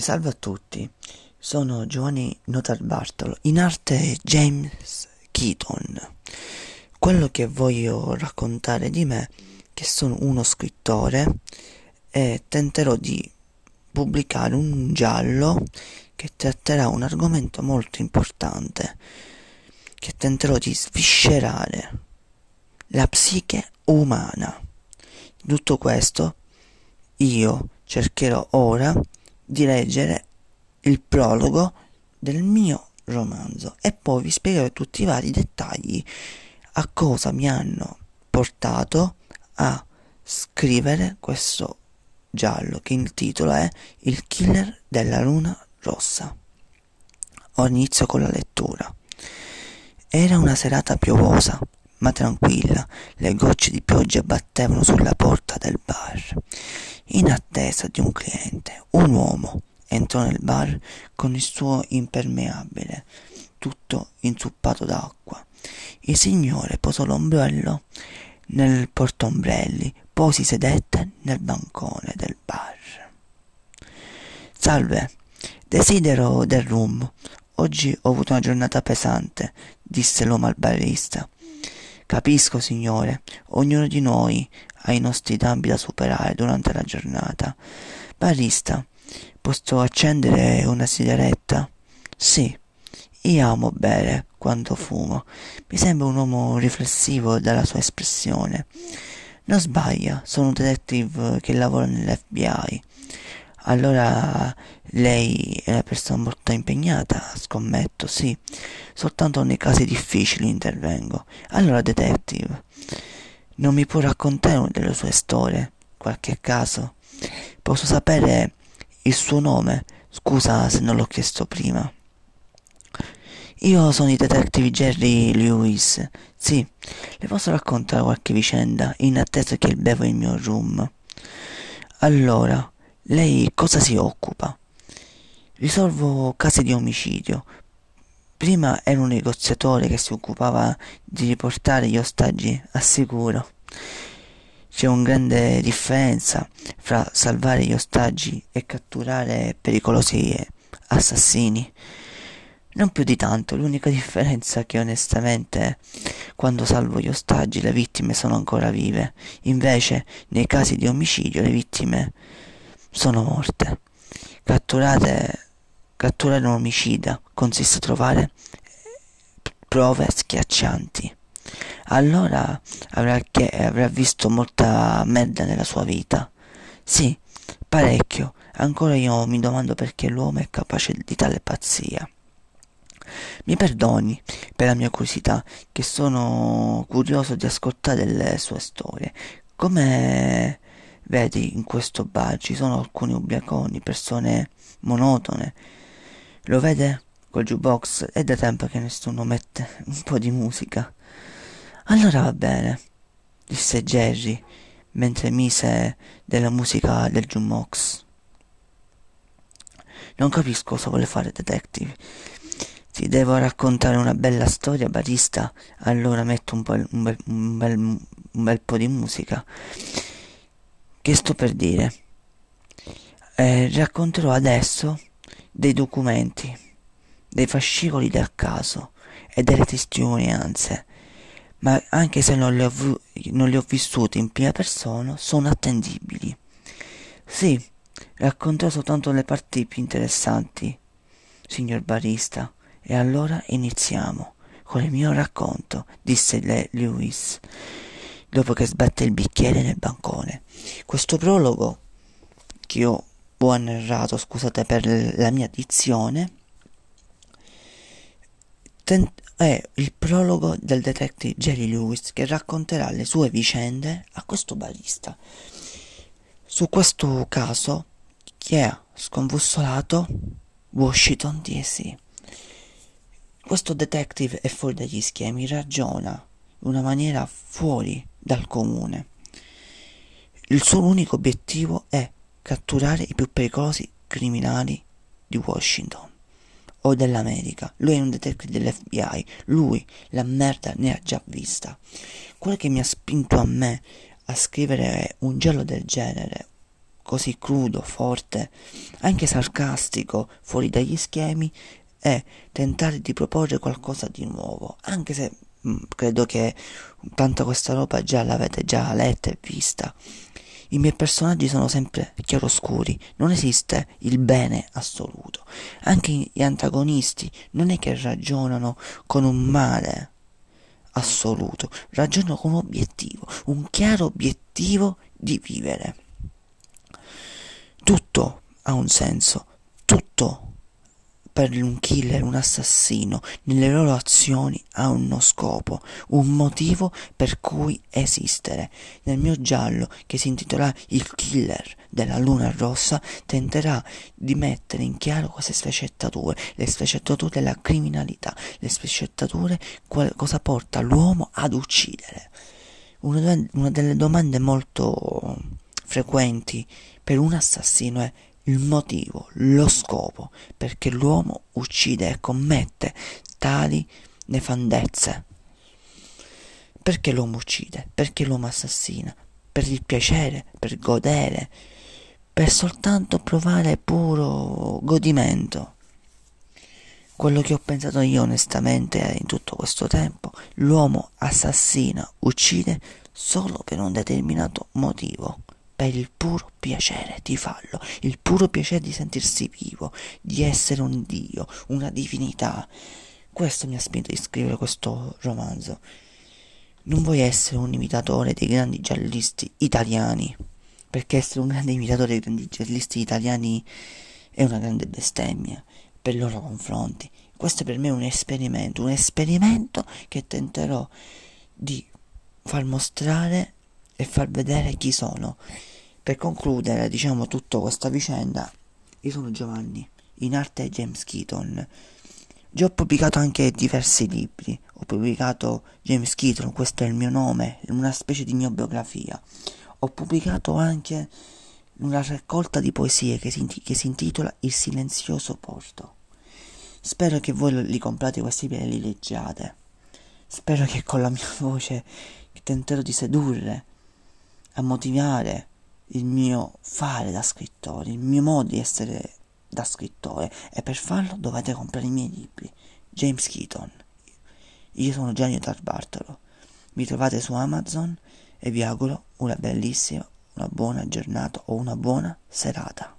Salve a tutti, sono Giovanni Notarbartolo, in arte James Keaton. Quello che voglio raccontare di me che sono uno scrittore e tenterò di pubblicare un giallo che tratterà un argomento molto importante, che tenterò di sviscerare la psiche umana. Tutto questo io cercherò ora di leggere il prologo del mio romanzo e poi vi spiegherò tutti i vari dettagli a cosa mi hanno portato a scrivere questo giallo che il titolo è Il killer della luna rossa. Ho inizio con la lettura. Era una serata piovosa, ma tranquilla, le gocce di pioggia battevano sulla porta del bar. In attesa di un cliente, un uomo entrò nel bar con il suo impermeabile, tutto inzuppato d'acqua. Il signore posò l'ombrello nel portombrelli, poi si sedette nel bancone del bar. Salve, desidero del rum. Oggi ho avuto una giornata pesante, disse l'uomo al barista. Capisco, signore, ognuno di noi ai nostri dambi da superare durante la giornata. Barista, posso accendere una sigaretta? Sì, io amo bere quando fumo. Mi sembra un uomo riflessivo dalla sua espressione. Non sbaglia, sono un detective che lavora nell'FBI. Allora lei è una persona molto impegnata, scommetto, sì. Soltanto nei casi difficili intervengo. Allora, detective, non mi può raccontare delle sue storie? Qualche caso? Posso sapere il suo nome? Scusa se non l'ho chiesto prima. Io sono il detective Jerry Lewis. Sì, le posso raccontare qualche vicenda in attesa che bevo il mio rum. Allora, lei cosa si occupa? Risolvo casi di omicidio, Prima ero un negoziatore che si occupava di riportare gli ostaggi a sicuro. C'è una grande differenza fra salvare gli ostaggi e catturare pericolosi assassini. Non più di tanto, l'unica differenza è che onestamente quando salvo gli ostaggi le vittime sono ancora vive, invece nei casi di omicidio le vittime sono morte. Catturate Catturare un omicida consiste a trovare prove schiaccianti. Allora avrà, che, avrà visto molta merda nella sua vita. Sì, parecchio. Ancora io mi domando perché l'uomo è capace di tale pazzia. Mi perdoni per la mia curiosità, che sono curioso di ascoltare le sue storie. Come vedi in questo bar ci sono alcuni ubriaconi, persone monotone, lo vede? Col jukebox è da tempo che nessuno mette un po' di musica. Allora va bene, disse Jerry mentre mise della musica del jukebox. Non capisco cosa vuole fare detective. Ti devo raccontare una bella storia, barista. Allora metto un, po', un, bel, un, bel, un bel po' di musica. Che sto per dire? Eh, racconterò adesso dei documenti, dei fascicoli del caso e delle testimonianze, ma anche se non li ho, non li ho vissuti in prima persona, sono attendibili. Sì, racconterò soltanto le parti più interessanti, signor barista, e allora iniziamo con il mio racconto, disse le Lewis, dopo che sbatte il bicchiere nel bancone. Questo prologo che io buon errato, scusate per la mia dizione, è il prologo del detective Jerry Lewis che racconterà le sue vicende a questo barista. Su questo caso che ha sconvussolato Washington DC. Questo detective è fuori dagli schemi, ragiona in una maniera fuori dal comune. Il suo unico obiettivo è catturare i più pericolosi criminali di Washington o dell'America. Lui è un detective dell'FBI, lui la merda ne ha già vista. Quello che mi ha spinto a me a scrivere un giallo del genere così crudo, forte, anche sarcastico, fuori dagli schemi, è tentare di proporre qualcosa di nuovo, anche se credo che tanta questa roba già l'avete già letta e vista. I miei personaggi sono sempre chiaroscuri, non esiste il bene assoluto. Anche gli antagonisti non è che ragionano con un male assoluto, ragionano con un obiettivo, un chiaro obiettivo di vivere. Tutto ha un senso, tutto per un killer, un assassino, nelle loro azioni ha uno scopo, un motivo per cui esistere. Nel mio giallo, che si intitola Il killer della luna rossa, tenterà di mettere in chiaro queste sfaccettature, le sfaccettature della criminalità, le sfaccettature cosa porta l'uomo ad uccidere. Una, una delle domande molto frequenti per un assassino è il motivo, lo scopo perché l'uomo uccide e commette tali nefandezze. Perché l'uomo uccide? Perché l'uomo assassina? Per il piacere, per godere, per soltanto provare puro godimento. Quello che ho pensato io onestamente in tutto questo tempo, l'uomo assassina, uccide solo per un determinato motivo per il puro piacere di farlo, il puro piacere di sentirsi vivo, di essere un dio, una divinità. Questo mi ha spinto a scrivere questo romanzo. Non voglio essere un imitatore dei grandi giallisti italiani, perché essere un grande imitatore dei grandi giallisti italiani è una grande bestemmia per i loro confronti. Questo per me è un esperimento, un esperimento che tenterò di far mostrare e far vedere chi sono. Per concludere, diciamo, tutta questa vicenda, io sono Giovanni, in arte James Keaton. Già ho pubblicato anche diversi libri, ho pubblicato James Keaton, questo è il mio nome, una specie di mia biografia. Ho pubblicato anche una raccolta di poesie che si, che si intitola Il silenzioso porto. Spero che voi li comprate questi libri e li leggiate. Spero che con la mia voce tenterò di sedurre, a motivare il mio fare da scrittore, il mio modo di essere da scrittore e per farlo dovete comprare i miei libri. James Keaton. Io sono Gianni Tarbartolo. Mi trovate su Amazon e vi auguro una bellissima, una buona giornata o una buona serata.